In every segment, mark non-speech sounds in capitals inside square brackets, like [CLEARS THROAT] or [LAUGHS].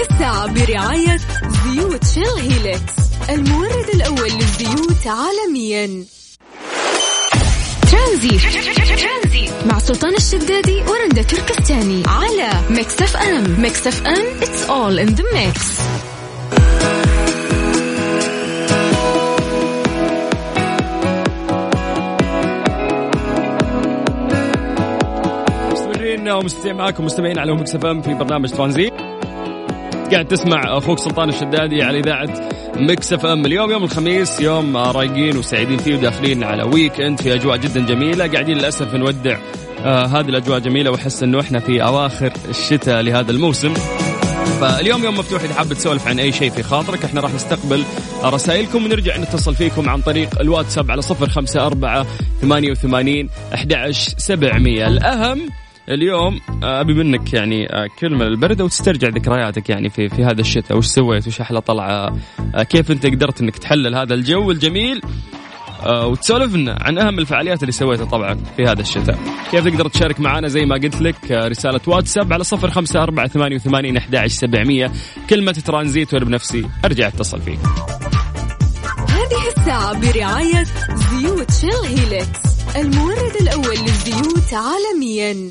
الساعة برعاية زيوت شيل هيلكس المورد الأول للزيوت عالميا. ترانزيت. مع سلطان الشدادي ورندا تركستاني على ميكس اف ام. ميكس اف ام it's all in the mix. مستمرين ومستمعين معاكم مستمعين على مكس اف ام في برنامج ترانزيت. قاعد تسمع أخوك سلطان الشدادي على إذاعة مكس إف إم. اليوم يوم الخميس يوم رايقين وسعيدين فيه وداخلين على weekend في أجواء جدا جميلة. قاعدين للأسف نودع آه هذه الأجواء جميلة واحس إنه إحنا في أواخر الشتاء لهذا الموسم. فاليوم يوم مفتوح إذا حاب تسولف عن أي شيء في خاطرك إحنا راح نستقبل رسائلكم ونرجع نتصل فيكم عن طريق الواتساب على صفر خمسة أربعة ثمانية وثمانين أحد سبعمية. الأهم اليوم آه، أبي منك يعني آه، كلمة للبرد وتسترجع ذكرياتك يعني في في هذا الشتاء؟ وش سويت؟ وش أحلى طلعة؟ آه، كيف أنت قدرت إنك تحلل هذا الجو الجميل؟ وتسولف لنا عن أهم الفعاليات اللي سويتها طبعا في هذا الشتاء. كيف تقدر تشارك معنا زي ما قلت لك رسالة واتساب على صفر خمسة أربعة ثمانية وثمانين أحد سبعمية. كلمة ترانزيت وأنا بنفسي؟ أرجع أتصل فيك. هذه الساعة برعاية زيوت شيل هيلكس المورد الأول للزيوت عالميا.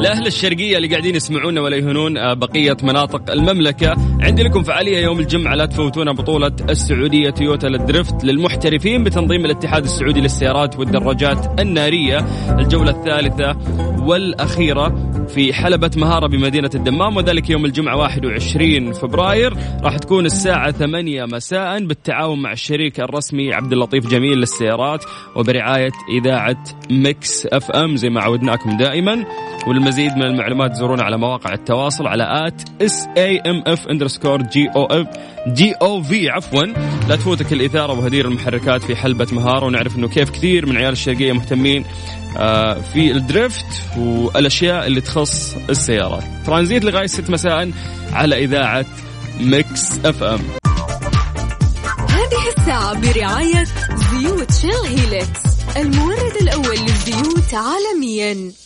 لأهل الشرقية اللي قاعدين يسمعونا ولا يهونون آه، بقية مناطق المملكة. عندي لكم فعالية يوم الجمعة لا تفوتونا بطولة السعودية تويوتا للدريفت للمحترفين بتنظيم الاتحاد السعودي للسيارات والدراجات النارية. الجولة الثالثة والأخيرة في حلبة مهارة بمدينة الدمام وذلك يوم الجمعة 21 فبراير. راح تكون الساعة 8 مساء بالتعاون مع الشريك الرسمي عبد اللطيف جميل للسيارات وبرعاية إذاعة ميكس أف أم زي ما عودناكم دائما. وللمزيد من المعلومات زورونا على مواقع التواصل على at S A M F underscore G O F G O V عفوا. لا تفوتك الإثارة وهدير المحركات في حلبة مهارة ونعرف إنه كيف كثير من عيال الشرقية مهتمين آه، في الدريفت والأشياء اللي تخص السيارات. ترانزيت لغاية 6 مساء على إذاعة ميكس أف أم. هذه الساعة برعاية زيوت شيل هيلكس المورد الأول للزيوت عالميا.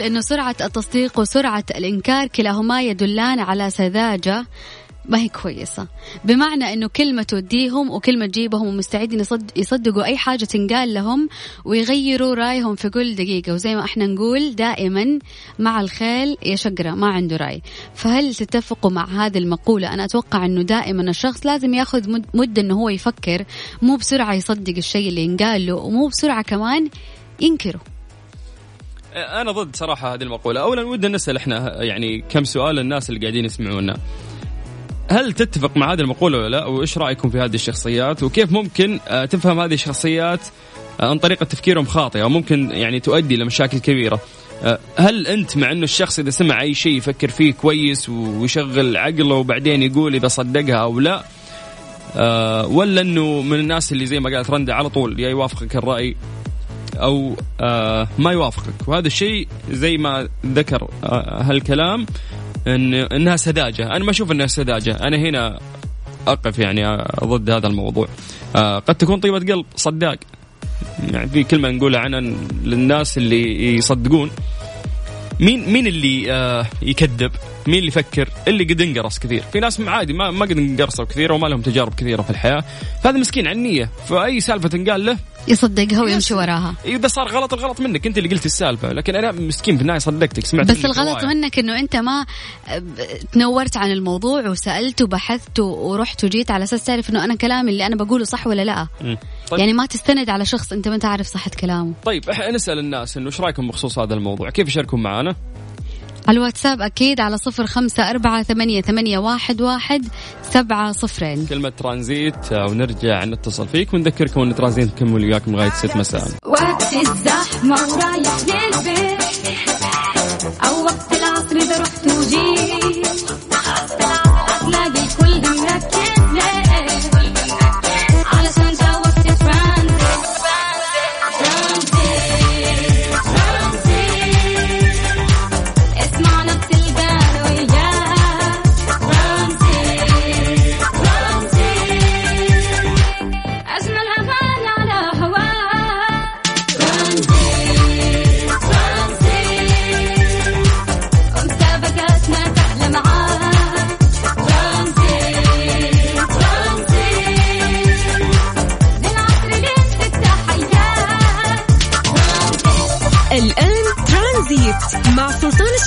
تقول إنه سرعة التصديق وسرعة الإنكار كلاهما يدلان على سذاجة ما هي كويسة. بمعنى أنه كلمة توديهم وكلمة تجيبهم ومستعدين يصدقوا أي حاجة تنقال لهم ويغيروا رأيهم في كل دقيقة. وزي ما إحنا نقول دائما مع الخيل يا شقرة ما عنده رأي. فهل تتفقوا مع هذه المقولة؟ أنا أتوقع أنه دائما الشخص لازم يأخذ مدة أنه هو يفكر مو بسرعة يصدق الشيء اللي ينقال له ومو بسرعة كمان ينكره. أنا ضد صراحة هذه المقولة. اولا ودنا نسأل إحنا يعني كم سؤال الناس اللي قاعدين يسمعونا. هل تتفق مع هذه المقولة ولا لا؟ وإيش رأيكم في هذه الشخصيات؟ وكيف ممكن آه، تفهم هذه الشخصيات آه، عن طريقه تفكيرهم خاطئة وممكن يعني تؤدي لمشاكل كبيرة؟ آه، هل أنت مع إنه الشخص إذا سمع أي شيء يفكر فيه كويس ويشغل عقله وبعدين يقول إذا صدقها أو لا ولا إنه من الناس اللي زي ما قالت رندا على طول يا يوافقك الرأي؟ أو آه ما يوافقك. وهذا الشيء زي ما ذكر آه هالكلام إن إنها سذاجة. أنا ما أشوف إنها سذاجة. أنا هنا أقف يعني ضد هذا الموضوع. آه قد تكون طيبة قلب صداق. يعني في كلمة نقولها عنها للناس اللي يصدقون. مين مين اللي آه يكذب؟ مين اللي يفكر؟ اللي قد انقرص كثير، في ناس عادي ما ما قد انقرصوا كثير وما لهم تجارب كثيرة في الحياة، فهذا مسكين عن نيه، فأي سالفة تنقال له يصدقها ويمشي وراها. اذا صار غلط الغلط منك. أنت اللي قلت السالفة. لكن أنا مسكين في النهاية صدقتك سمعت بس الغلط منك إنه أنت ما تنورت عن الموضوع وسألت وبحثت ورحت وجيت على أساس تعرف إنه أنا كلامي اللي أنا بقوله صح ولا لأ. طيب. يعني ما تستند على شخص أنت ما تعرف صحة كلامه. طيب نسأل الناس إنه إيش رأيكم بخصوص هذا الموضوع؟ كيف يشاركون معنا؟ الواتساب أكيد على صفر خمسة أربعة ثمانية, ثمانية واحد, واحد سبعة صفرين. كلمة ترانزيت آه، ونرجع نتصل فيك. ونذكركم أن ترانزيت نكمل وياكم لغاية ست مساء. وقت الزحمة ورايح للبيت أو وقت العصر إذا رحت وجيت.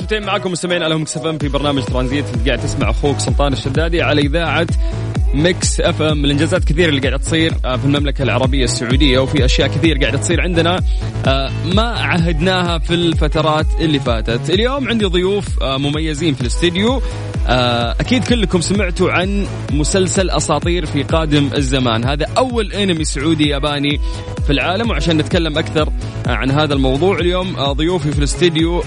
مستمرين معكم مستمعين على مكس اف ام في برنامج ترانزيت قاعد تسمع أخوك سلطان الشدادي على إذاعة ميكس اف ام. الانجازات كثيره اللي قاعدة تصير آه، في المملكة العربية السعودية وفي أشياء كثير قاعدة تصير عندنا آه، ما عهدناها في الفترات اللي فاتت. اليوم عندي ضيوف آه، مميزين في الاستديو. أكيد كلكم سمعتوا عن مسلسل أساطير في قادم الزمان. هذا أول أنمي سعودي ياباني في العالم وعشان نتكلم أكثر عن هذا الموضوع اليوم ضيوفي في الاستديو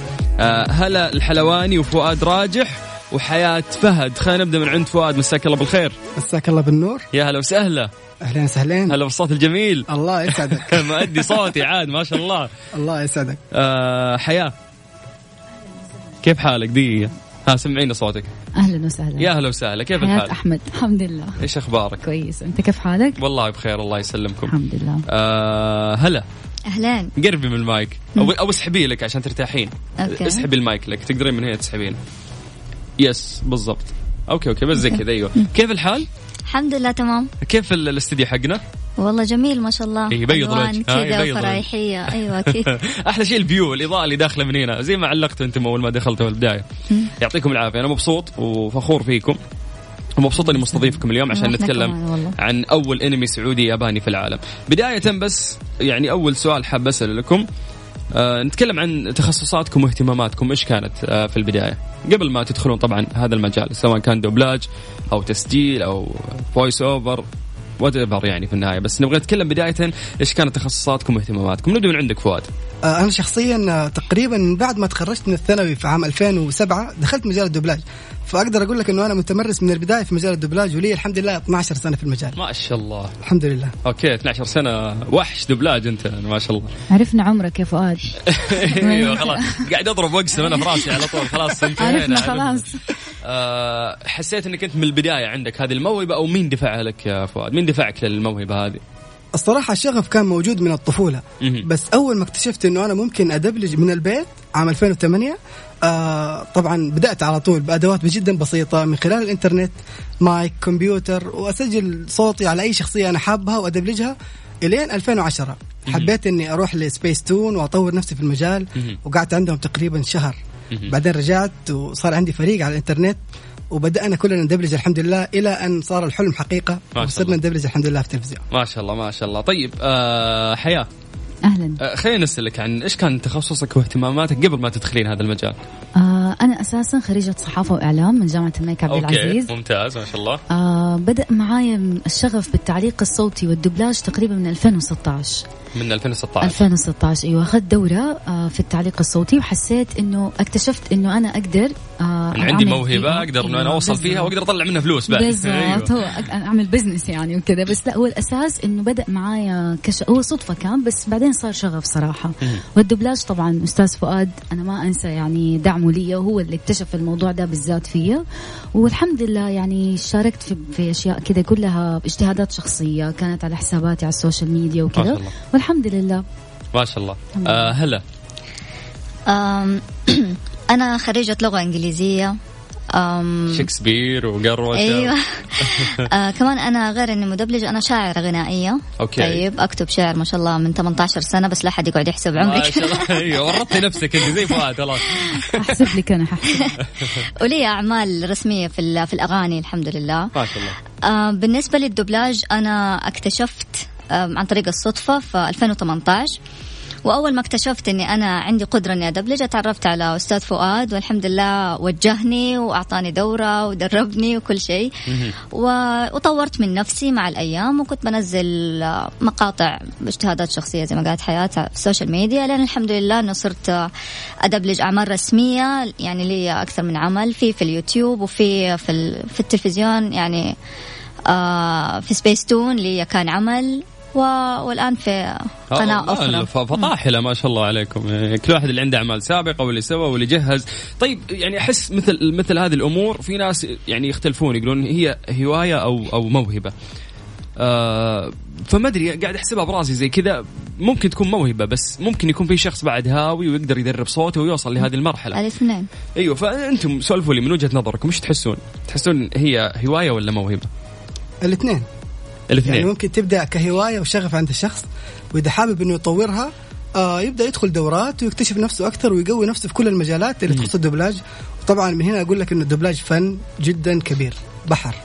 هلا الحلواني وفؤاد راجح وحياة فهد. خلينا نبدأ من عند فؤاد. مساك الله بالخير. مساك الله بالنور. يا هلا وسهلا. أهلا وسهلا. هلا بالصوت الجميل. الله يسعدك. [LAUGHS] مأدي صوتي عاد ما شاء الله. الله يسعدك. آه حياة. كيف حالك؟ دقيقة. ها سمعينا صوتك. أهلا وسهلا. يا أهلا وسهلا. كيف حياة الحال؟ أحمد. الحمد لله. إيش أخبارك؟ كويس. أنت كيف حالك؟ والله بخير الله يسلمكم. الحمد لله. آه هلا. أهلين. قربي من المايك. أو أو اسحبي لك عشان ترتاحين. okay. اسحبي المايك لك. تقدرين من هنا تسحبين. yes بالضبط. okay okay بس زي كذا أيوه. كيف الحال؟ الحمد لله تمام. كيف الاستديو حقنا؟ والله جميل ما شاء الله. إيه، يبيض الوجه كذا وفرايحيه أيوه أكيد. [LAUGHS] أحلى شيء ال view الإضاءة اللي داخلة من هنا. زي ما علقتوا أنتم أول ما دخلتوا في البدايه يعطيكم العافية. أنا مبسوط وفخور فيكم. ومبسوط إني مستضيفكم اليوم عشان نتكلم عن أول أنمي سعودي ياباني في العالم. بداية بس يعني أول سؤال حاب أسأله لكم. آه نتكلم عن تخصصاتكم واهتماماتكم. إيش كانت آه في البداية؟ قبل ما تدخلون طبعا هذا المجال سواء كان دوبلاج أو تسجيل أو voice over whatever يعني في النهاية. بس نبغى نتكلم بداية إيش كانت تخصصاتكم واهتماماتكم. نبدأ من عندك فؤاد. آه، أنا شخصيا آه، تقريبا بعد ما تخرجت من الثانوي في عام 2007 دخلت مجال الدبلاج فأقدر أقول لك إنه أنا متمرس من البداية في مجال الدبلاج ولي الحمد لله 12 سنة في المجال. ما شاء الله. الحمد لله. okay 12 سنة. وحش دبلاج أنت ما شاء الله. عرفنا عمرك يا فؤاد. [LAUGHS] أيوه خلاص. قاعد أضرب وقسم أنا في راسي على طول. خلاص انتهينا. عرفنا. خلاص. آه حسيت إنك أنت من البداية عندك هذه الموهبة أو مين دفعها لك يا فؤاد؟ مين دفعك للموهبة هذه؟ الصراحة الشغف كان موجود من الطفولة. بس أول ما اكتشفت إنه أنا ممكن أدبلج من البيت عام 2008 آه طبعا بدأت على طول بأدوات جدا بسيطة من خلال الإنترنت مايك كمبيوتر وأسجل صوتي على أي شخصية أنا حابها وأدبلجها إلين 2010 حبيت إني أروح لسبيس تون وأطور نفسي في المجال. وقعدت عندهم تقريبا شهر. بعدين رجعت وصار عندي فريق على الإنترنت وبدأنا كلنا ندبلج الحمد لله إلى أن صار الحلم حقيقة. شاء وصرنا. ندبلج الحمد لله في التلفزيون. ما شاء الله ما شاء الله. طيب آه حياة. أهلا. آه خلينا نسالك عن إيش كان تخصصك واهتماماتك قبل ما تدخلين هذا المجال؟ آه أنا أساسا خريجة صحافة وإعلام من جامعة الملك عبد العزيز. ممتاز ما شاء الله. آه بدأ معايا الشغف بالتعليق الصوتي والدبلاج تقريبا من 2016 من 2016 2016 أيوه أخذت دورة آه في التعليق الصوتي وحسيت إنه اكتشفت إنه أنا أقدر آه أنا عندي موهبة. أقدر إنه أنا أيوة، أوصل فيها. وأقدر أطلع منها فلوس بعد. بالضبط. أيوة. هو أعمل بزنس يعني وكذا. بس لا هو الأساس إنه بدأ معايا كش... هو صدفة كان بس بعدين صار شغف صراحة. والدبلاج طبعا أستاذ فؤاد أنا ما أنسى يعني دعمه لي وهو اللي اكتشف الموضوع ده بالذات فيا. والحمد لله يعني شاركت في, في أشياء كذا كلها اجتهادات شخصية كانت على حساباتي على ال social media ما شاء وكذا الله. والحمد لله. ما شاء الله. آه هلا. [CLEARS THROAT] خريجة لغة إنجليزية. أم، شكسبير وقروشة. أيوه. آه كمان أنا غير إني مدبلجه أنا شاعرة غنائية. okay. طيب أكتب شعر ما شاء الله من 18 سنة بس لا أحد يقعد يحسب ما عمري شاء الله. أيوه ورطتي نفسك انت زي فؤاد خلاص. أحسب لك أنا. ححسب [LAUGHS] ولي أعمال رسمية في في الأغاني الحمد لله. ما شاء الله. آه بالنسبة للدبلاج أنا اكتشفت آه عن طريق الصدفة في 2018 وأول ما اكتشفت إني أنا عندي قدرة إني ادبلج تعرفت على أستاذ فؤاد والحمد لله وجهني وأعطاني دورة ودربني وكل شيء. و- وطورت من نفسي مع الأيام وكنت بنزل مقاطع باجتهادات شخصية زي ما قالت حياة في ال social media لأن الحمد لله إنه صرت ادبلج اعمال رسمية يعني لي أكثر من عمل في في اليوتيوب وفي في, في التلفزيون يعني آه في سبيس تون لي كان عمل. و... والآن في قناة آه، أخرى. فطاحلة ما شاء الله عليكم. يعني كل واحد اللي عنده أعمال سابقة واللي سوى واللي جهز. طيب يعني أحس مثل مثل هذه الأمور في ناس يعني يختلفون يقولون هي هواية أو أو موهبة. آه فما أدري قاعد أحسبها براسي زي كذا. ممكن تكون موهبة بس ممكن يكون في شخص بعد هاوي ويقدر يدرب صوته ويوصل لهذه المرحلة. الاثنين أيوه فأنتم سولفوا لي من وجهة نظركم إيش تحسون؟ تحسون هي هواية ولا موهبة؟ الاثنين. يعني الاثنين ممكن تبدأ كهواية وشغف عند الشخص وإذا حابب إنه يطورها آه يبدأ يدخل دورات ويكتشف نفسه أكثر ويقوي نفسه في كل المجالات اللي تخص الدبلاج وطبعا من هنا أقول لك إنه الدبلاج فن جدا كبير بحر.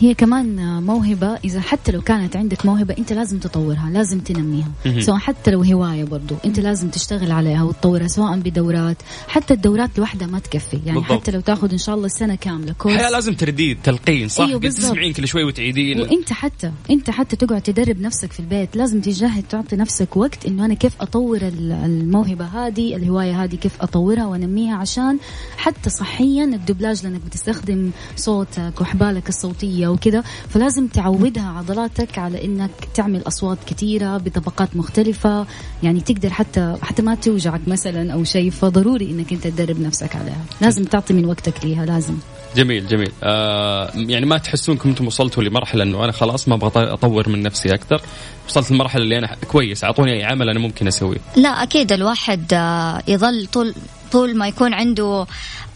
هي كمان موهبة إذا حتى لو كانت عندك موهبة أنت لازم تطورها لازم تنميها. سواء حتى لو هواية برضو أنت لازم تشتغل عليها وتطورها سواء بدورات حتى الدورات لوحدها ما تكفي يعني بالضبط. حتى لو تاخذ إن شاء الله سنة كاملة course الحياة لازم ترديد تلقين صح؟ بالضبط. تسمعين كل شوي وتعيدين وإنت حتى إنت حتى تقعد تدرب نفسك في البيت لازم تجاهد تعطي نفسك وقت إنه أنا كيف أطور ال- الموهبة هذه الهواية هذه كيف أطورها وأنميها عشان حتى صحيا الدبلاج لأنك بتستخدم صوتك وحبالك الصوتية وكذا فلازم تعودها عضلاتك على إنك تعمل أصوات كثيره بطبقات مختلفة. يعني تقدر حتى حتى ما توجعك مثلا أو شيء فضروري إنك أنت تدرب نفسك عليها. لازم تعطي من وقتك ليها لازم. جميل جميل. آه يعني ما تحسونكم أنتم وصلتوا لمرحلة إنه أنا خلاص ما أبغى أطور من نفسي أكثر؟ وصلت للمرحله اللي أنا كويس أعطوني أي عمل أنا ممكن أسويه. لا أكيد الواحد آه، يظل طول طول ما يكون عنده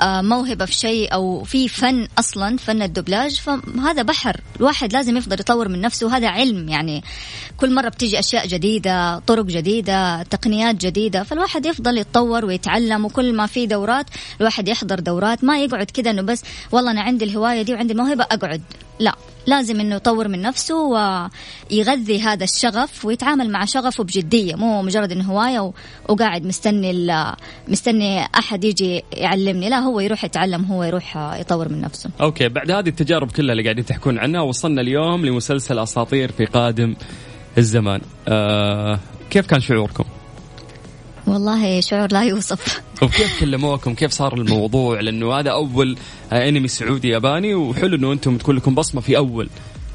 آه، موهبة في شيء أو في فن أصلا فن الدبلاج فهذا بحر. الواحد لازم يفضل يطور من نفسه هذا علم. يعني كل مرة بتيجي أشياء جديدة طرق جديدة تقنيات جديدة فالواحد يفضل يتطور ويتعلم وكل ما في دورات الواحد يحضر دورات. ما يقعد كده أنه بس والله أنا عندي الهواية دي وعندي الموهبة أقعد. لا. لازم إنه يطور من نفسه ويغذي هذا الشغف ويتعامل مع شغفه بجدية مو مجرد إنه هواية وقاعد مستني مستني أحد يجي يعلمني لا هو يروح يتعلم هو يروح يطور من نفسه أوكي بعد هذه التجارب كلها اللي قاعدين تحكون عنها وصلنا اليوم لمسلسل أساطير في قادم الزمان آه كيف كان شعوركم؟ والله شعور لا يوصف. وكيف كلموكم؟ كيف صار الموضوع؟ لأنه هذا أول آه أنمي سعودي ياباني وحلو إنه أنتم تكون لكم بصمة في أول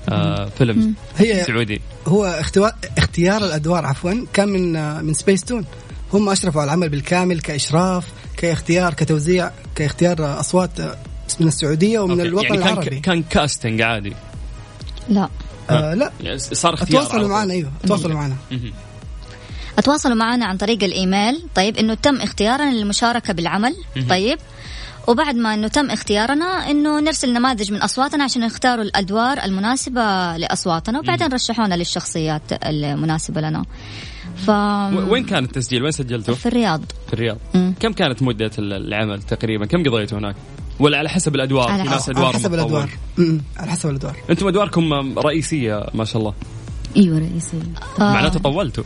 آه فيلم هي سعودي. هو اختوا... اختيار الأدوار عفوا كان من آه، من سبيس تون هم أشرفوا على العمل بالكامل كإشراف كاختيار كتوزيع كاختيار أصوات من السعودية ومن okay. الوطن يعني كان العربي. كان casting عادي. لا. آه لا. يعني صار اختيار تواصلوا. معنا أيوه تواصلوا معنا. أتواصلوا معنا عن طريق الإيميل طيب إنه تم اختيارنا للمشاركة بالعمل طيب وبعد ما إنه تم اختيارنا إنه نرسل نماذج من أصواتنا عشان نختاروا الأدوار المناسبة لأصواتنا وبعدين رشحونا للشخصيات المناسبة لنا ف و- وين كان التسجيل؟ وين سجلته؟ في الرياض في الرياض. مم. كم كانت مدة ال- العمل تقريبا؟ كم قضيتوا هناك؟ ولا على حسب الأدوار؟ على في ناس حسب- أدوار على حسب. الأدوار م- على حسب الأدوار أنتم أدواركم رئيسية ما شاء الله. إيوه رئيسي آه. معناته طولتوا.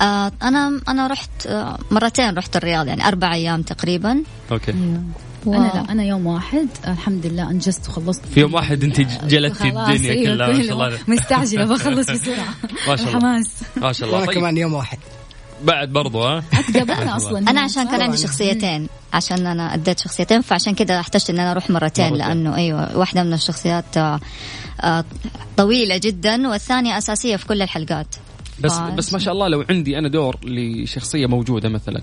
آه أنا أنا رحت آه مرتين رحت الرياض يعني أربع أيام تقريبا. أوكي. أيوه و- أنا لا أنا يوم واحد الحمد لله أنجزت وخلصت. في يوم واحد أنت جلدتي خلاص، الدنيا أيوة، كلها ما شاء الله. مستعجلة بخلص [LAUGHS] بسرعة. ما شاء الله. الحماس. ما شاء الله. وأنا طيب. كمان يوم واحد. بعد برضو ها؟ [LAUGHS] قبلنا أصلا. أنا عشان كان عندي شخصيتين عشان أنا أديت شخصيتين فعشان كذا احتجت إن أنا أروح مرتين, مرتين. لأنه أيوه واحدة من الشخصيات آه، آه، طويلة جدا والثانية أساسية في كل الحلقات. بس بس ما شاء الله لو عندي أنا دور لشخصية موجودة مثلا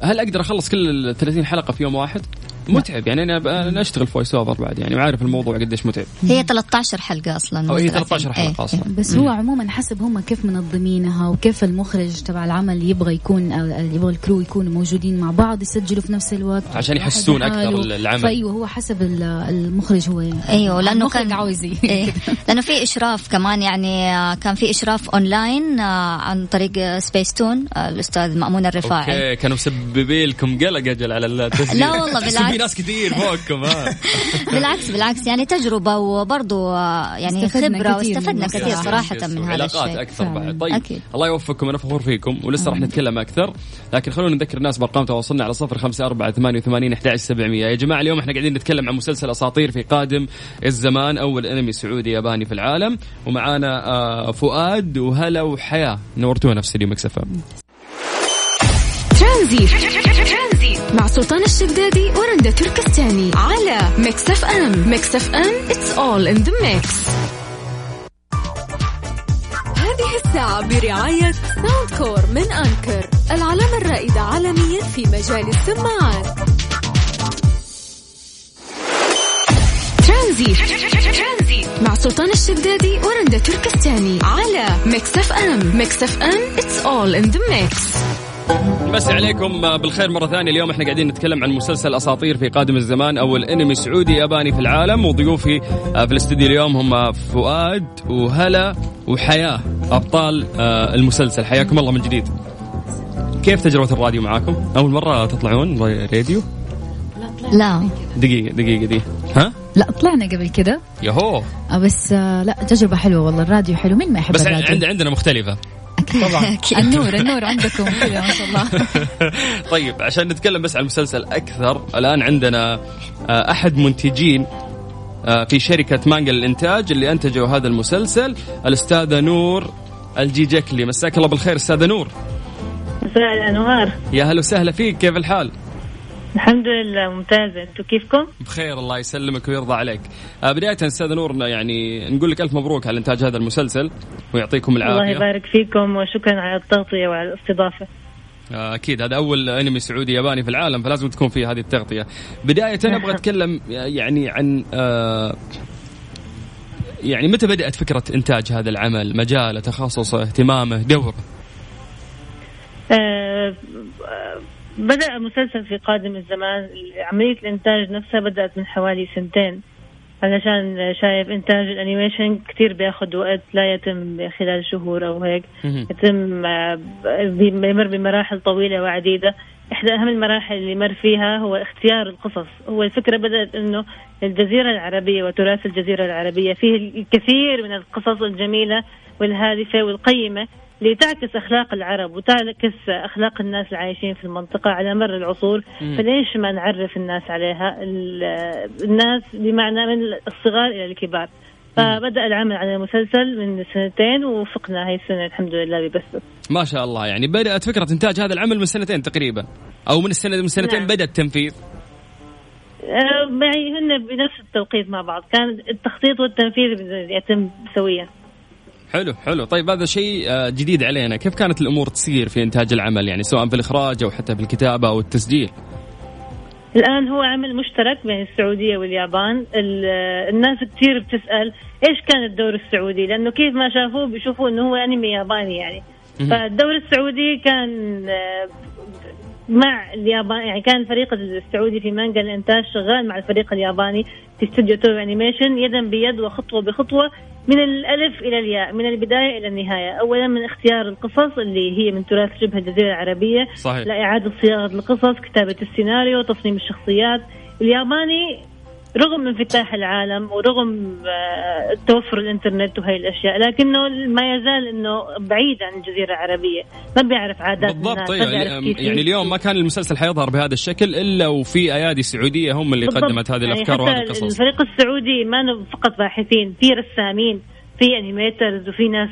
هل أقدر أخلص كل ال 30 حلقة في يوم واحد؟ متعب. يعني أنا أنا أشتغل voice over بعد. يعني وعارف الموضوع قديش متعب. هي 13 حلقة أصلا. أو هي مو 13 30. حلقه أصلا. بس هو عموما حسب هم كيف منظمينها وكيف المخرج تبع العمل يبغى يكون يبغى ال crew يكونوا موجودين مع بعض يسجلوا في نفس الوقت. عشان يحسون. أكثر العمل. فأيوة هو حسب ال- المخرج هو. أيوه لأنه كان عاوز إيه. لأنه في إشراف كمان يعني آه، كان في إشراف اونلاين آه، عن طريق سبيس تون آه، الأستاذ مأمون الرفاعي. okay كانوا مسببين لكم قلق أجل على التسجيل. لا والله [LAUGHS] بالعكس. في ناس كثير فوقكم ها [LAUGHS] بالعكس بالعكس. يعني تجربة وبرضه آه، يعني خبرة واستفدنا من كثير. صراحة من هذا الشيء. أكثر فعلاً. بعد طيب أكيد. الله يوفقكم أنا فخور فيكم ولسه راح نتكلم أكثر. لكن خلونا نذكر الناس بأرقام تواصلنا على صفر خمسة أربعة ثمانية وثمانين أحد سبعمية. يا جماعة اليوم إحنا قاعدين نتكلم عن مسلسل أساطير في قادم الزمان أول أنمي سعودي ياباني في العالم. ومعانا آه، فؤاد وهلا وحياة. نورتونا في سليم مكسفة ترانزيت. مع سلطان الشدادي ورندا تركستاني على Mix FM Mix FM it's all in the mix. هذه الساعة برعاية Soundcore من أنكر العلامة الرائدة عالميا في مجال السماعات. ترانزيت. مع سلطان الشدادي ورندا تركستاني على Mix FM Mix FM it's all in the mix. مسي عليكم آه، بالخير مرة ثانية. اليوم إحنا قاعدين نتكلم عن مسلسل أساطير في قادم الزمان أول أنمي سعودي ياباني في العالم وضيوفي آه، في الاستوديو اليوم هم فؤاد وهلا وحياة أبطال آه، المسلسل. حياكم الله من جديد. كيف تجربة الراديو معاكم؟ أول مرة تطلعون راديو؟ لا. دقيقة دقيقة دي. ها؟ لا طلعنا قبل كده. يهو آه، بس آه، لا تجربة حلوة والله. الراديو حلو. مين ما يحب بس الراديو؟ عند عندنا مختلفة. طبعا. [LAUGHS] النور النور عندكم كذا ما شاء الله. [LAUGHS] طيب عشان نتكلم بس عن المسلسل أكثر الآن عندنا آه، أحد منتجين آه، في شركة مانجا للإنتاج اللي أنتجوا هذا المسلسل الأستاذة نور الجيجكلي مساك الله بالخير أستاذة نور. مساء الأنوار. يا هلا وسهلا فيك كيف الحال؟ الحمد لله ممتازة أنتم كيفكم؟ بخير الله يسلمك ويرضى عليك. آه، بداية أستاذة نور يعني نقول لك ألف مبروك على إنتاج هذا المسلسل ويعطيكم الله العافية. يبارك فيكم وشكرا على التغطية وعلى الاستضافة آه، أكيد هذا أول أنمي سعودي ياباني في العالم فلازم تكون فيه هذه التغطية. بداية أبغى أتكلم [LAUGHS] يعني عن آه، يعني متى بدأت فكرة إنتاج هذا العمل؟ مجاله، تخصصه، اهتمامه، دوره. آه، بدأ المسلسل في قادم الزمان. عملية الإنتاج نفسها بدأت من حوالي سنتين. علشان شايف إنتاج الأنيميشن كتير بياخد وقت لا يتم خلال شهور أو هيك. يتم آه، بيمر بمراحل طويلة وعديدة. إحدى أهم المراحل اللي مر فيها هو اختيار القصص. هو الفكرة بدأت أنه الجزيرة العربية وتراث الجزيرة العربية فيه الكثير من القصص الجميلة والهادفة والقيمة. اللي تعكس أخلاق العرب وتعكس أخلاق الناس العايشين في المنطقة على مر العصور مم. فليش ما نعرف الناس عليها ال- الناس بمعنى من الصغار إلى الكبار فبدأ العمل على المسلسل من سنتين ووفقنا هاي السنة الحمد لله ببثه ما شاء الله يعني بدأت فكرة إنتاج هذا العمل من سنتين تقريبا أو من السنة من سنتين نعم. بدأ التنفيذ. آه، معي هن بنفس التوقيت مع بعض كان التخطيط والتنفيذ يتم سويا حلو حلو. طيب هذا شيء آه، جديد علينا. كيف كانت الأمور تسير في إنتاج العمل؟ يعني سواء في الإخراج أو حتى في الكتابة أو التسجيل؟ الآن هو عمل مشترك بين السعودية واليابان. الناس كثير بتسأل إيش كان الدور السعودي؟ لأنه كيف ما شافوه بيشوفوا أنه هو أنمي ياباني يعني. فالدور السعودي كان آه، مع اليابان يعني كان الفريق السعودي في مانجا الإنتاج شغال مع الفريق الياباني في استوديو Toei Animation يدا بيد وخطوة بخطوة. من الألف إلى الياء من البداية إلى النهاية. اولا من اختيار القصص اللي هي من تراث شبه الجزيرة العربية. صحيح. لاعاده صياغة القصص كتابة السيناريو تصميم الشخصيات. الياباني رغم انفتاح العالم ورغم آه، توفر الإنترنت وهي الأشياء لكنه ما يزال إنه بعيد عن الجزيرة العربية. ما بيعرف عادات بالضبط طيب يعني, يعني اليوم ما كان المسلسل حيظهر بهذا الشكل إلا وفي أيادي سعودية هم اللي قدمت هذه الأفكار يعني وهذه القصص. الفريق السعودي ما فقط باحثين في رسامين في animators وفي ناس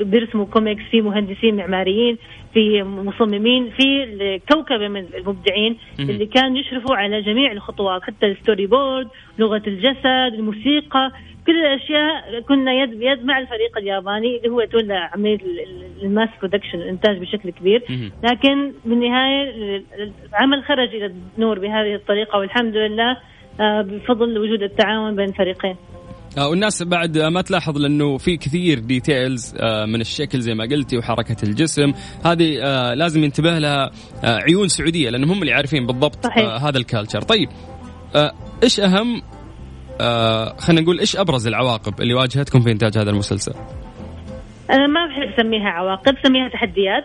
بيرسموا كوميكس في مهندسين معماريين في مصممين في كوكبه من المبدعين اللي كانوا يشرفوا على جميع الخطوات حتى ال storyboard لغة الجسد الموسيقى كل الأشياء كنا يد بيد مع الفريق الياباني اللي هو تولى عمليه ال mass production الإنتاج بشكل كبير. لكن بالنهايه العمل خرج إلى النور بهذه الطريقة والحمد لله آه، بفضل وجود التعاون بين الفريقين آه، والناس بعد ما تلاحظ لأنه في كثير details آه، من الشكل زي ما قلتي وحركة الجسم. هذه آه، لازم ينتبه لها عيون سعودية لأنهم هم اللي عارفين بالضبط صحيح. هذا ال culture طيب إيش أهم؟ خلينا نقول إيش أبرز العواقب اللي واجهتكم في إنتاج هذا المسلسل؟ أنا ما بحب أسميها عواقب سميها تحديات.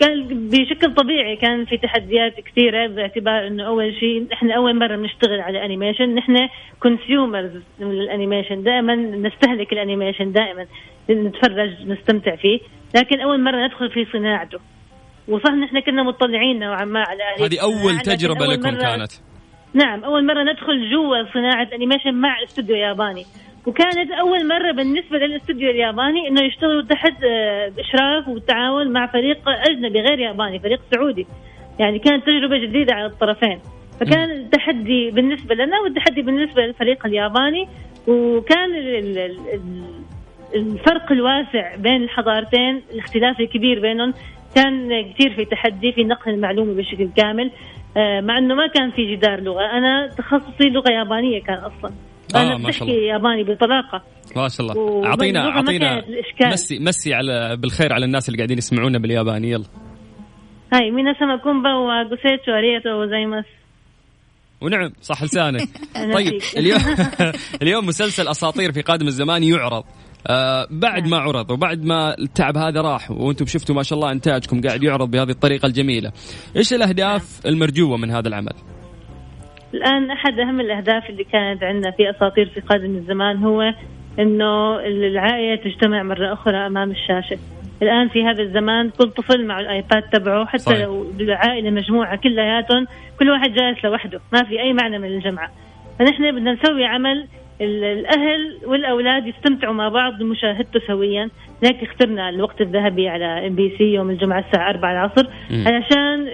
كان بشكل طبيعي كان في تحديات كثيرة باعتبار إنه أول شيء إحنا أول مرة بنشتغل على animation نحن consumers لل animation دائما نستهلك ال animation دائما نتفرج نستمتع فيه لكن أول مرة ندخل في صناعته. وصح نحن كنا مطلعين نوعا ما على هذه أول تجربة أول لكم كانت. نعم أول مرة ندخل جوا صناعة animation مع استوديو ياباني. وكانت أول مرة بالنسبة للاستوديو الياباني إنه يشتغلوا تحت آه، اشراف وتعاون مع فريق أجنبي غير ياباني فريق سعودي. يعني كانت تجربة جديدة على الطرفين. فكان التحدي بالنسبة لنا والتحدي بالنسبة للفريق الياباني وكان الفرق الواسع بين الحضارتين الاختلاف الكبير بينهم كان كثير في تحدي في نقل المعلومة بشكل كامل آه، مع إنه ما كان في جدار لغة. أنا تخصصي لغة يابانية كان أصلا. أنا آه ما شاء الله. ياباني بطلاقة. ما شاء الله. اعطينا أعطينا مسي مسي على بالخير على الناس اللي قاعدين يسمعونا بالياباني. يلا. هاي مينا سما كومبا وغوسيتشو اريتو وزيماس ونعم صح لسانك. [LAUGHS] طيب اليوم [LAUGHS] اليوم مسلسل أساطير في قادم الزمان يعرض. آه بعد ما عرض وبعد ما التعب هذا راح وأنتم شفتوا ما شاء الله إنتاجكم قاعد يعرض بهذه الطريقة الجميلة. إيش الأهداف المرجوة من هذا العمل؟ الآن أحد أهم الأهداف اللي كانت عندنا في أساطير في قادم الزمان هو أنه العائلة تجتمع مرة أخرى أمام الشاشة. الآن في هذا الزمان كل طفل مع الآيباد تبعه حتى صحيح. لو العائلة مجموعة كلياتهم كل واحد جالس لوحده ما في أي معنى من الجمعة. فنحن بدنا نسوي عمل الأهل والأولاد يستمتعوا مع بعض بمشاهدته سويا. لذلك اخترنا الوقت الذهبي على إم بي سي يوم الجمعة الساعة 4 العصر علشان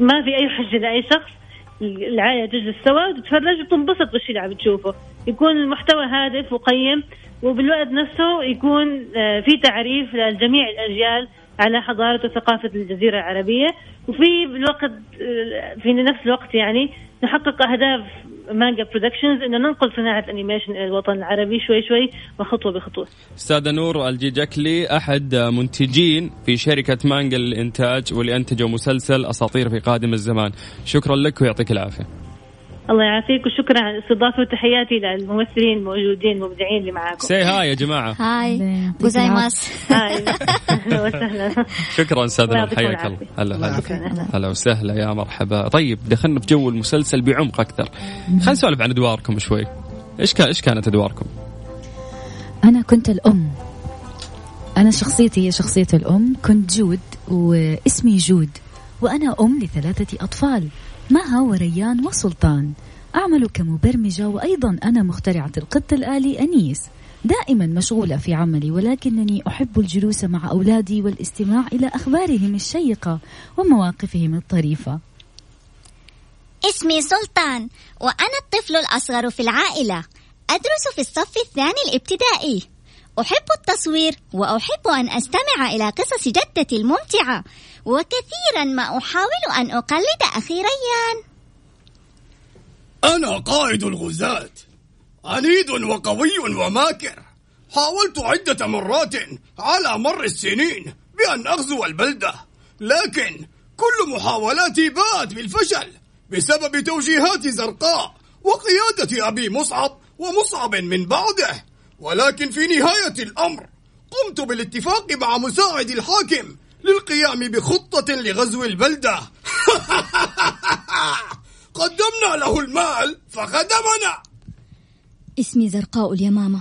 ما في أي حجة لأي شخص. العائلة تجلس سوا وتتفرج وتنبسط بالشيء اللي عم تشوفه. يكون المحتوى هادف وقيم وبالوقت نفسه يكون آه، في تعريف لجميع الأجيال على حضارة وثقافة الجزيرة العربية. وفي بالوقت آه، في نفس الوقت يعني نحقق أهداف Manga Productions إنه ننقل صناعة ال animation إلى الوطن العربي شوي شوي وخطوة بخطوة. أستاذة نور الجيجكلي أحد منتجين في شركة مانجا للإنتاج واللي أنتجوا مسلسل أساطير في قادم الزمان، شكرا لك ويعطيك العافية. الله يعافيك وشكرا على الاستضافة وتحياتي للممثلين الموجودين المبدعين اللي معاكم. سي Hi يا جماعة. はい ございます はい أهلا وسهلا. شكرا استاذنا حياك الله. هلا هلا هلا وسهلا يا مرحبا. طيب دخلنا في جو المسلسل بعمق أكثر. خلينا نسولف عن أدواركم شوي. إيش كان إيش كانت أدواركم؟ أنا كنت الأم. أنا شخصيتي هي شخصية الأم. كنت جود واسمي جود. وأنا أم لثلاثة أطفال. مها وريان وسلطان. أعمل كمبرمجة وأيضا أنا مخترعة القط الآلي أنيس. دائما مشغولة في عملي ولكنني أحب الجلوس مع أولادي والاستماع إلى أخبارهم الشيقة ومواقفهم الطريفة. اسمي سلطان وأنا الطفل الأصغر في العائلة. أدرس في الصف الثاني الابتدائي. أحب التصوير وأحب أن أستمع إلى قصص جدتي الممتعة. وكثيرا ما أحاول أن أقلد أخي ريان أنا قائد الغزاة عنيد وقوي وماكر. حاولت عدة مرات على مر السنين بأن أغزو البلدة لكن كل محاولاتي باءت بالفشل بسبب توجيهات زرقاء وقيادة أبي مصعب ومصعب من بعده. ولكن في نهاية الأمر قمت بالاتفاق مع مساعد الحاكم للقيام بخطة لغزو البلدة. [LAUGHS] قدمنا له المال فخدمنا. اسمي زرقاء اليمامة.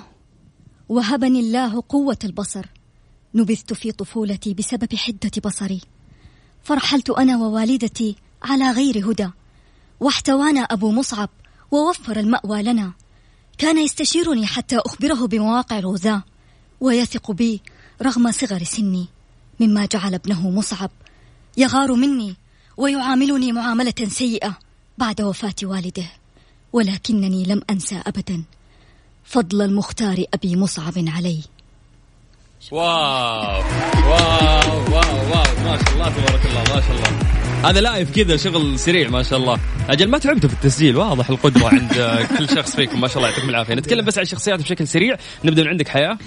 وهبني الله قوة البصر. نبذت في طفولتي بسبب حدة بصري. فرحلت أنا ووالدتي على غير هدى. واحتوانا أبو مصعب ووفر المأوى لنا. كان يستشيرني حتى أخبره بمواقع الغزاة. ويثق بي رغم صغر سني. مما جعل ابنه مصعب يغار مني ويعاملني معاملة سيئة بعد وفاة والده ولكنني لم أنسى أبدا فضل المختار أبي مصعب علي wow wow wow wow ما شاء الله تبارك الله ما شاء الله. هذا live كذا شغل سريع ما شاء الله. أجل ما تعبتوا في التسجيل واضح القدره عند [LAUGHS] كل شخص فيكم ما شاء الله يعطيكم العافية. نتكلم بس عن الشخصيات بشكل سريع. نبدأ من عندك حياة.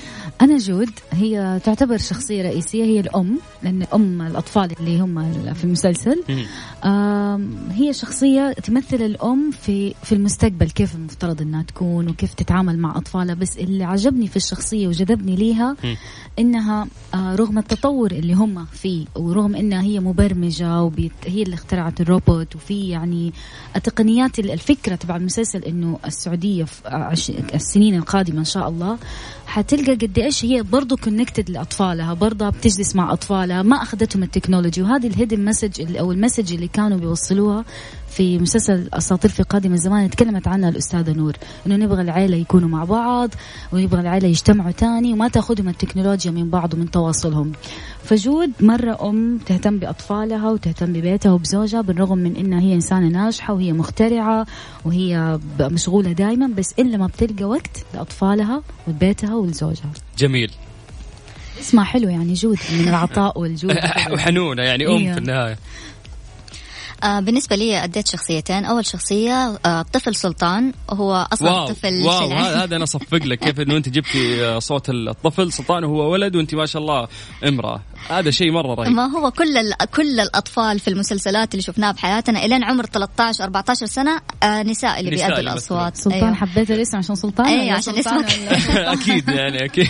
أنا جود هي تعتبر شخصية رئيسية هي الأم لأن أم الأطفال اللي هم في المسلسل. هي شخصية تمثل الأم في في المستقبل كيف المفترض إنها تكون وكيف تتعامل مع أطفالها. بس اللي عجبني في الشخصية وجذبني ليها إنها آه، رغم التطور اللي هم فيه ورغم إنها هي مبرمجة وهي اللي اخترعت الروبوت وفي يعني التقنيات الفكرة تبع المسلسل إنه السعودية في السنين القادمة إن شاء الله حتلقى قد إيش هي برضه connected لأطفالها برضه بتجلس مع أطفالها ما أخذتهم ال technology وهذه ال hidden message أو ال message اللي كانوا بيوصلوها في مسلسل أساطير في قادم الزمان تكلمت عنها الأستاذة نور إنه نبغى العيلة يكونوا مع بعض ونبغى العيلة يجتمعوا تاني وما تأخذهم التكنولوجيا من بعض ومن تواصلهم. فجود مرة أم تهتم بأطفالها وتهتم ببيتها وبزوجها بالرغم من إنها هي إنسانة ناجحة وهي مخترعة وهي مشغولة دائما بس الا ما بتلقى وقت لأطفالها ولبيتها ولزوجها. جميل. اسمها حلو يعني جود من العطاء والجود. [LAUGHS] وحنونة يعني أم إيه. في النهاية. آه بالنسبة لي أديت شخصيتين. أول شخصية آه طفل سلطان. هو أصغر wow طفل wow في هذا أنا أصفق لك. كيف إنه أنت جبتي آه، صوت الطفل سلطان وهو ولد وأنت ما شاء الله امرأة. هذا شيء مرة رهيب. ما هو كل كل الأطفال في المسلسلات اللي شفناها بحياتنا إلين عمر 13 14 سنة آه نساء اللي بيأدوا اللي الأصوات. سلطان أيوة. حبيت الاسم عشان سلطان ولا عشان سلطان؟ اسمك. [LAUGHS] أكيد يعني أكيد.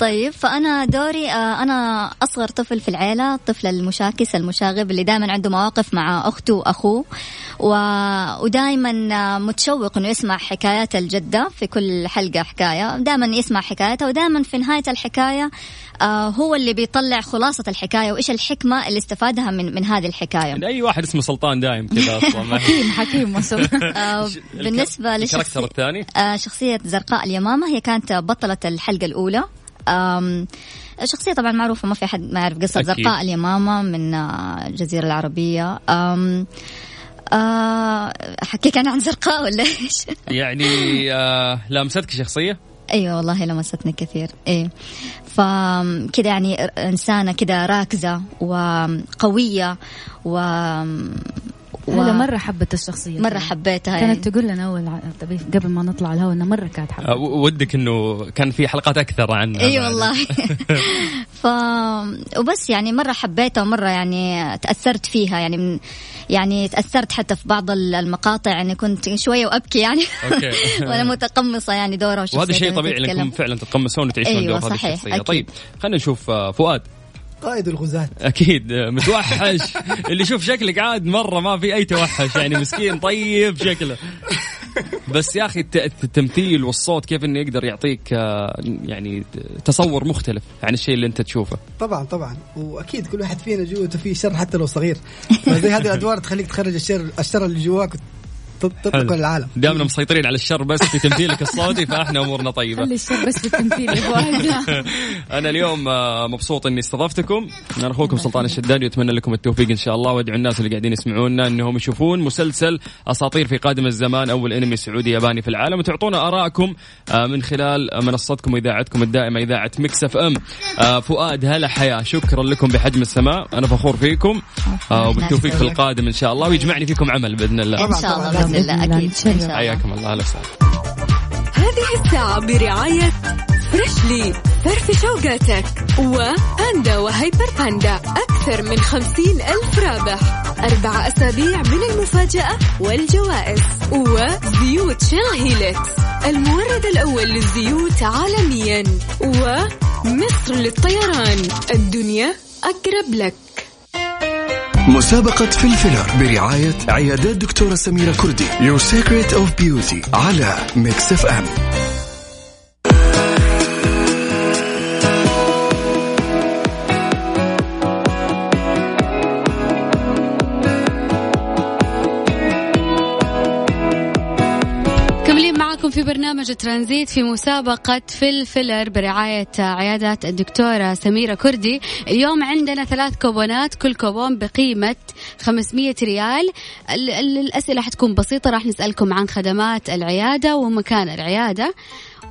طيب فأنا دوري آه أنا أصغر طفل في العيلة الطفل المشاكس المشاغب اللي دائما عنده مواقف مع أخته وأخوه و... ودائما متشوق إنه يسمع حكايات الجدة في كل حلقة حكاية. دائما يسمع حكايتها ودائما في نهاية الحكاية آه هو اللي بيطلع خلاصة الحكاية وإيش الحكمة اللي استفادها من من هذه الحكاية. يعني أي واحد اسمه سلطان دايم كذا أصلا. [LAUGHS] حكيم حكيم [LAUGHS] آه بالنسبة لشخصية الثاني؟ آه شخصية زرقاء اليمامة هي كانت بطلة الحلقة الأولى. آم شخصية طبعا معروفة ما في أحد ما يعرف قصة أكيد. زرقاء اليمامة من آه، الجزيرة العربية آم آه أحكيك أنا عن زرقاء ولا إيش؟ [LAUGHS] يعني آه لامستك شخصية أيوه والله لمستني كثير إيه فكذا يعني إنسانة كذا راكزة وقوية و هلا مرة حبت الشخصية مرة. حبيتها كانت يعني. تقول لنا أول ع- طبي- قبل ما نطلع الهواء إنها مرة كانت آه حبت ودك إنه كان في حلقات أكثر عن إي والله [LAUGHS] ف وبس يعني مرة حبيتها ومرة يعني تأثرت فيها يعني من يعني تأثرت حتى في بعض المقاطع يعني كنت شوية وأبكي يعني أوكي [LAUGHS] وأنا متقمصة يعني دورها وهذا شيء وهي طبيعي تتكلم. انكم فعلا تتقمصون وتعيشون أيوة، دور هذه صحيح، الشخصية أكيد. طيب خلينا نشوف آه، فؤاد قائد الغزاة. أكيد متوحش. اللي يشوف شكلك عاد مرة ما في أي توحش يعني مسكين طيب شكله. بس يا أخي الت- التمثيل والصوت كيف إنه يقدر يعطيك آه، يعني تصور مختلف عن الشيء اللي أنت تشوفه. طبعا طبعا. وأكيد كل واحد فينا جوته فيه شر حتى لو صغير. فزي هذه الأدوار تخليك تخرج الشر الشر اللي جواك تطبق حلو. العالم. دامنا مسيطرين على الشر بس في تمثيلك الصوتي فاحنا أمورنا طيبة. خلي الشر بس في التمثيل [LAUGHS] أنا اليوم آه، مبسوط إني استضفتكم. أنا أخوكم سلطان الشدادي وأتمنى لكم التوفيق إن شاء الله وأدعو الناس اللي قاعدين يسمعونا إنهم يشوفون مسلسل أساطير في قادم الزمان أول أنمي سعودي ياباني في العالم وتعطونا ارائكم آه، من خلال منصتكم واذاعتكم الدائمة إذاعة Mix FM. آه، فؤاد هلا حياة. شكرا لكم بحجم السماء. أنا فخور فيكم. وبالتوفيق في القادم إن شاء الله ويجمعني فيكم عمل بإذن الله. إن شاء الله. بإذن الله أكيد إن شاء الله. حياكم الله أهلا وسهلا. هذه الساعة برعاية Freshly فرفش أوقاتك وباندا و Hyper Panda أكثر من خمسين ألف رابح. أربع أسابيع من المفاجأة والجوائز وزيوت Shell Helix المورد الأول للزيوت عالميا ومصر للطيران. الدنيا أقرب لك. مسابقة Full Filler برعاية عيادات دكتورة سميرة كردي. Your Secret of Beauty على Mix FM برنامج ترانزيت في مسابقة Full Filler برعاية عيادات الدكتورة سميرة كردي. اليوم عندنا ثلاث كوبونات كل كوبون بقيمة 500 ريال. ال- ال- الأسئلة حتكون بسيطة راح نسألكم عن خدمات العيادة ومكان العيادة.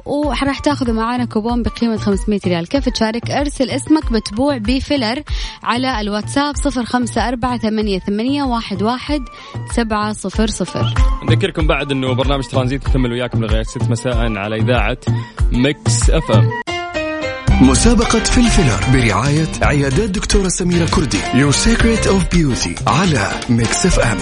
وراح تاخذوا معانا كوبون بقيمة 500 ريال. كيف تشارك؟ ارسل اسمك متبوع ب filler على الواتساب صفر خمسة أربعة ثمانية ثمانية واحد واحد سبعة صفر صفر. نذكركم بعد إنه برنامج ترانزيت يكمل وياكم لغاية 6 مساء على إذاعة مكس أف إم. مسابقة Full Filler برعاية عيادات دكتورة سميرة كردي. Your Secret of Beauty على Mix FM.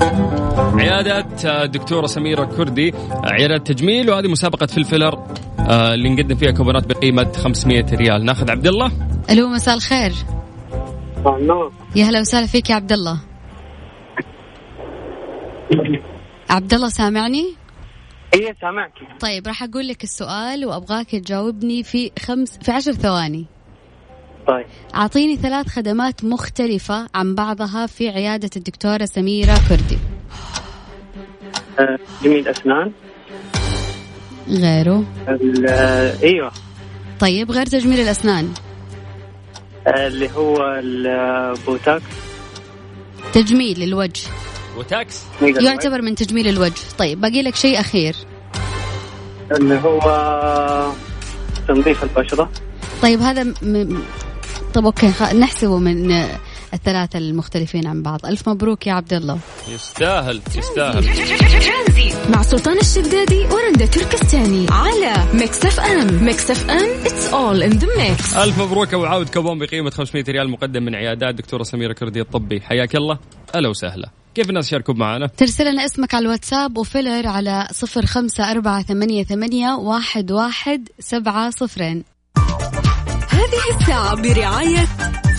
عيادات آه، الدكتوره سميرة كردي آه، عيادات تجميل وهذه مسابقة Full Filler آه، اللي نقدم فيها كوبونات بقيمة 500 ريال. ناخذ عبد الله. ألو مساء الخير. يا هلا وسهلا فيك يا عبد الله. عبد الله سامعني؟ إيه سامعك. طيب راح أقول لك السؤال وأبغاك تجاوبني في خمس في عشر ثواني. طيب. أعطيني ثلاث خدمات مختلفة عن بعضها في عيادة الدكتورة سميرة كردي. آه، جميل أسنان. غيره؟ ال- آه، أيوه. طيب غير تجميل الأسنان. آه، اللي هو البوتاكس. تجميل الوجه. بوتكس يعتبر من تجميل الوجه. طيب باقي لك شيء أخير. اللي هو تنظيف البشرة. طيب هذا م... طب okay. نحسبه من آه، الثلاثة المختلفين عن بعض. ألف مبروك يا عبد الله. يستاهل يستاهل. مع سلطان الشدادي ورندا تركستاني على ميكس اف ام. ميكس اف ام it's all in the mix. ألف مبروك أبو عاود كوبون بقيمة 500 ريال مقدم من عيادات دكتورة سميرة كردي الطبي. حياك الله. أهلا وسهلا. كيف الناس يشاركوا معنا؟ ترسل لنا اسمك على الواتساب و filler على صفر خمسة أربعة ثمانية, ثمانية واحد, واحد سبعة صفرين. هذه الساعة برعاية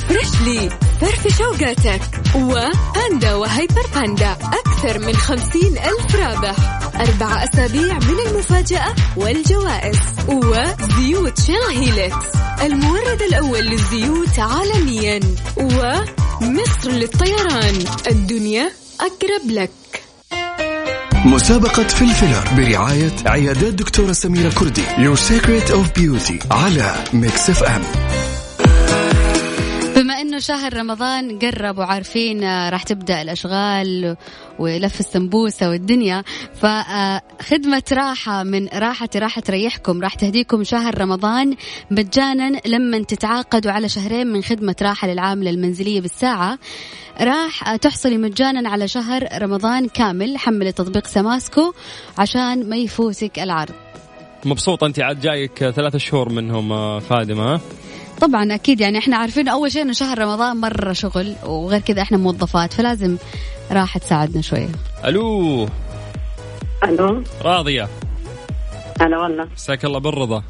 Freshly فرفش أوقاتك وباندا و Hyper Panda أكثر من خمسين ألف رابح. أربع أسابيع من المفاجأة والجوائز. وزيوت Shell Helix المورد الأول للزيوت عالميا. ومصر للطيران. الدنيا أقرب لك. مسابقة Full Filler برعاية عيادات دكتورة سميرة كردي Your Secret of Beauty على Mix FM إنه شهر رمضان قرب وعارفين آه، راح تبدأ الأشغال ولف السمبوسة والدنيا. فخدمه راحة من راحتي راح تريحكم راح تهديكم شهر رمضان مجانا لما تتعاقدوا على شهرين من خدمة راحة للعامله المنزلية بالساعة. راح آه، تحصلي مجانا على شهر رمضان كامل حملي تطبيق سماسكو عشان ما يفوتك العرض. مبسوطة أنت عاد جايك ثلاثة شهور منهم آه، خادمه طبعا أكيد يعني إحنا عارفين أول شيء إنه شهر رمضان مرة شغل وغير كذا إحنا موظفات فلازم راحة تساعدنا شوية. ألو. ألو. راضية. هلا والله. مساك الله بالرضا.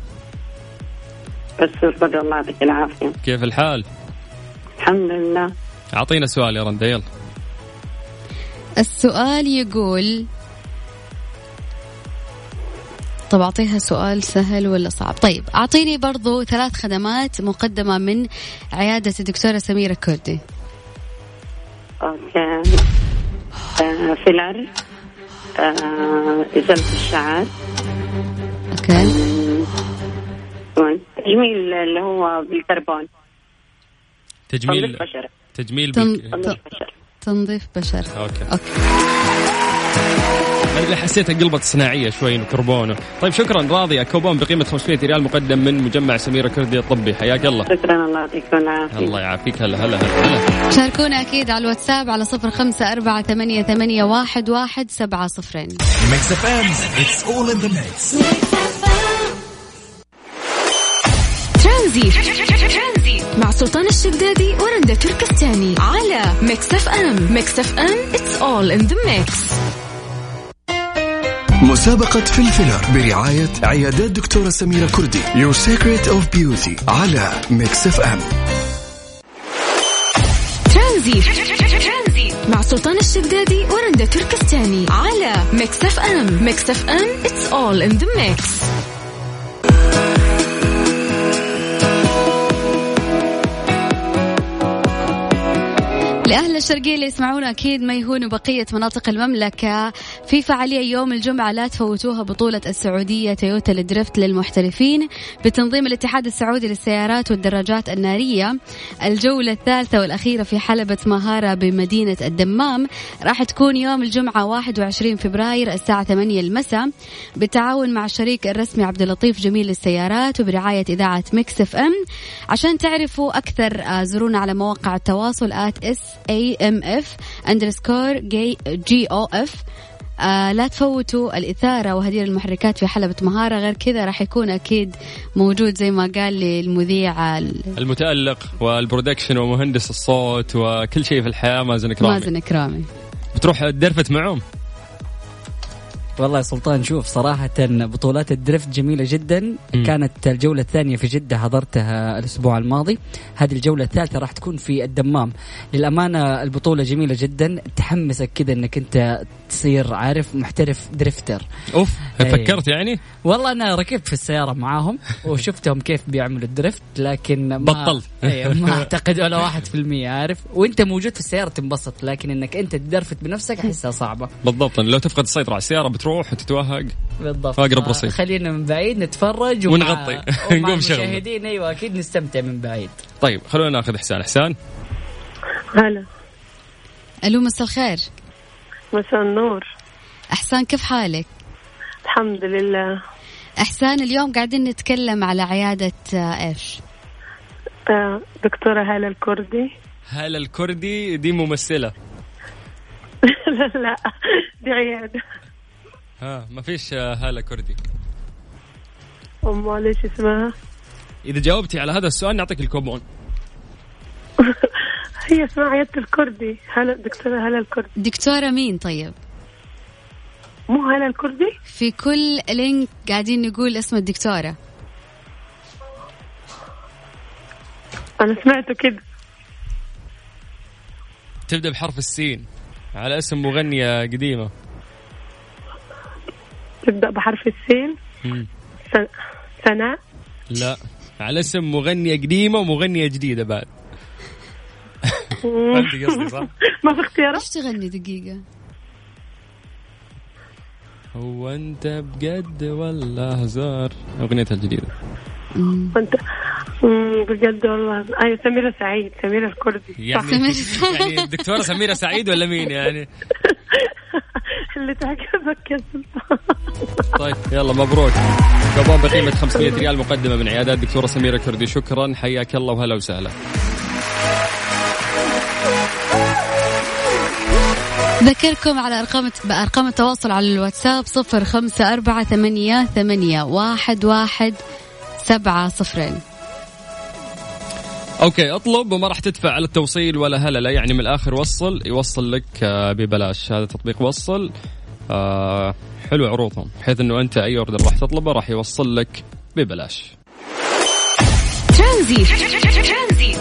بس بدر الله يعطيك العافية. كيف الحال؟ الحمد لله. أعطينا سؤال يا رندا يلا السؤال يقول طب أعطيها سؤال سهل ولا صعب؟ طيب أعطيني برضو ثلاث خدمات مقدمة من عيادة الدكتورة سميرة كردي. آه، filler. آه، إزالة الشعر. okay. تجميل اللي هو بالكربون. تجميل تجميل. تنظيف بشرة تنظيف بشر okay. okay. أنا اللي حسيتها قلبت صناعية شوي كربونة. طيب شكرا راضيه كوبون بقيمة 500 ريال مقدم من مجمع سميرة كردي الطبي. حياك الله. شكرا الله يعطيكم العافية. الله يعافيك. هلا هلا هلا هلا. شاركونا أكيد على الواتساب على صفر خمسة أربعة ثمانية, ثمانية واحد, واحد سبعة صفرين. Mix FM, it's all in the mix. Tranzit. مع سلطان الشدادي ورندا تركستاني على Mix FM Mix FM it's all in the mix. مسابقة Full Filler برعاية عيادات دكتورة سميرة كردي. Your Secret of Beauty على Mix FM ترانزي مع سلطان الشدادي ورندا تركستاني على Mix FM Mix FM it's all in the mix. لأهل الشرقية اللي يسمعونا. أكيد ما يهونوا بقية مناطق المملكة. في فعالية يوم الجمعة لا تفوتوها بطولة السعودية تويوتا لل drift للمحترفين بتنظيم الاتحاد السعودي للسيارات والدراجات النارية. الجولة الثالثة والأخيرة في حلبة مهارة بمدينة الدمام راح تكون يوم الجمعة 21 فبراير الساعة 8 المساء بالتعاون مع الشريك الرسمي عبد اللطيف جميل للسيارات وبرعاية إذاعة Mix FM. عشان تعرفوا أكثر آه، زورونا على مواقع التواصل at S A M F underscore G O V آه لا تفوتوا الإثارة وهدير المحركات في حلبة مهارة. غير كذا راح يكون أكيد موجود زي ما قال لي المذيع ال- المتألق وال production ومهندس الصوت وكل شيء في الحياة. مازن كرامي مازن إكرامي. بتروح تدرفت معهم والله يا سلطان شوف صراحة بطولات ال drift جميلة جدا. مم. كانت الجولة الثانية في جدة حضرتها الأسبوع الماضي. هذه الجولة الثالثة راح تكون في الدمام. للأمانة البطولة جميلة جدا. تحمسك كذا أنك أنت تصير عارف محترف drifter أوف إيه. فكرت يعني؟ والله أنا ركبت في السيارة معاهم وشفتهم كيف بيعملوا الدريفت لكن ما بطلت. أيوة ما أعتقد ولا واحد في المية عارف. وأنت موجود في السيارة تنبسط لكن أنك أنت تدرفت بنفسك أحسها صعبة. بالضبط لو تفقد السيطرة على السيارة بتروح وتتوهق. بالضبط. أقرب رصيف. خلينا من بعيد نتفرج ونغطي. ومع [LAUGHS] نقوم شغل. المشاهدين. أيوه أكيد نستمتع من بعيد. طيب خلونا ناخذ احسان احسان هلا. ألو مساء الخير. مساء النور. أحسان كيف حالك؟ الحمد لله. إحسان اليوم قاعدين نتكلم على عيادة آه، إيش؟ آه، دكتورة هلا الكردي. هلا الكردي دي ممثلة. [LAUGHS] لا لا دي عيادة. ها ما فيش آه، هلا كردي. أمال إيش اسمها؟ إذا جاوبتي على هذا السؤال نعطيك الكوبون هي اسمها عيادة الكردي. هلا دكتورة هلا الكردي. دكتورة مين طيب؟ مو هلا الكردي؟ في كل لينك قاعدين نقول اسم الدكتورة. أنا سمعته كده. تبدأ بحرف السين. على اسم مغنية قديمة. تبدأ بحرف السين؟ سناء؟ لا. على اسم مغنية قديمة ومغنية جديدة بعد. فهمتي قصدي صح؟ [LAUGHS] ما في اختيارات؟ إيش تغني دقيقة؟ هو أنت بجد ولا هزار أغنيتها الجديدة. وانت بجد والله. أيوه سميرة سعيد سميرة الكردي. يعني [LAUGHS] يعني الدكتوره سميرة سعيد ولا مين يعني؟ [LAUGHS] اللي تعجبك يا سلطان. طيب يلا مبروك. كوبون بقيمة 500 ريال مقدمة من عيادات دكتورة سميرة كردي شكرا حياك الله وهلا وسهلا. ذكركم على أرقام بأرقام التواصل على الواتساب صفر خمسة أربعة ثمانية, ثمانية واحد, واحد سبعة صفرين. okay اطلب وما راح تدفع على التوصيل ولا هللة يعني من الآخر وصل يوصل لك آه، ببلاش. هذا تطبيق وصل. آه حلو عروضهم بحيث إنه أنت أي order راح تطلبه راح يوصل لك ببلاش. ترانزي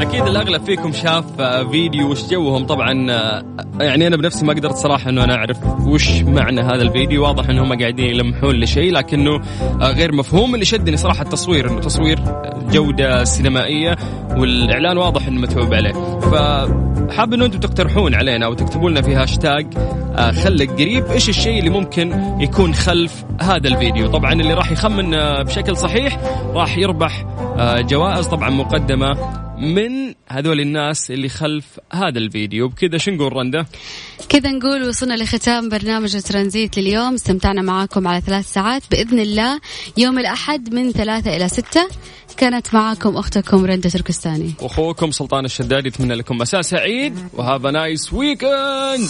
أكيد الأغلب فيكم شاف آه، فيديو وش جوهم. طبعا آه، يعني أنا بنفسي ما قدرت صراحة إنه أنا أعرف وش معنى هذا الفيديو. واضح انهم قاعدين يلمحون لشيء لكنه آه، غير مفهوم. اللي شدني صراحة التصوير إنه تصوير جودة سينمائية والإعلان واضح إنه متعوب عليه. فحاب إنه أنتم تقترحون علينا أو تكتبوا لنا في هاشتاج خلك قريب إيش الشيء اللي ممكن يكون خلف هذا الفيديو. طبعا اللي راح يخمن بشكل صحيح راح يربح جوائز طبعا مقدمة من هذول الناس اللي خلف هذا الفيديو. بكذا شو نقول رنده كذا نقول وصلنا لختام برنامج ترانزيت لليوم. استمتعنا معاكم على ثلاث ساعات. بإذن الله يوم الأحد من ثلاثة إلى ستة كانت معاكم أختكم رندة تركستاني. أخوكم سلطان الشدادي يتمنى لكم مساء سعيد. و have nice weekend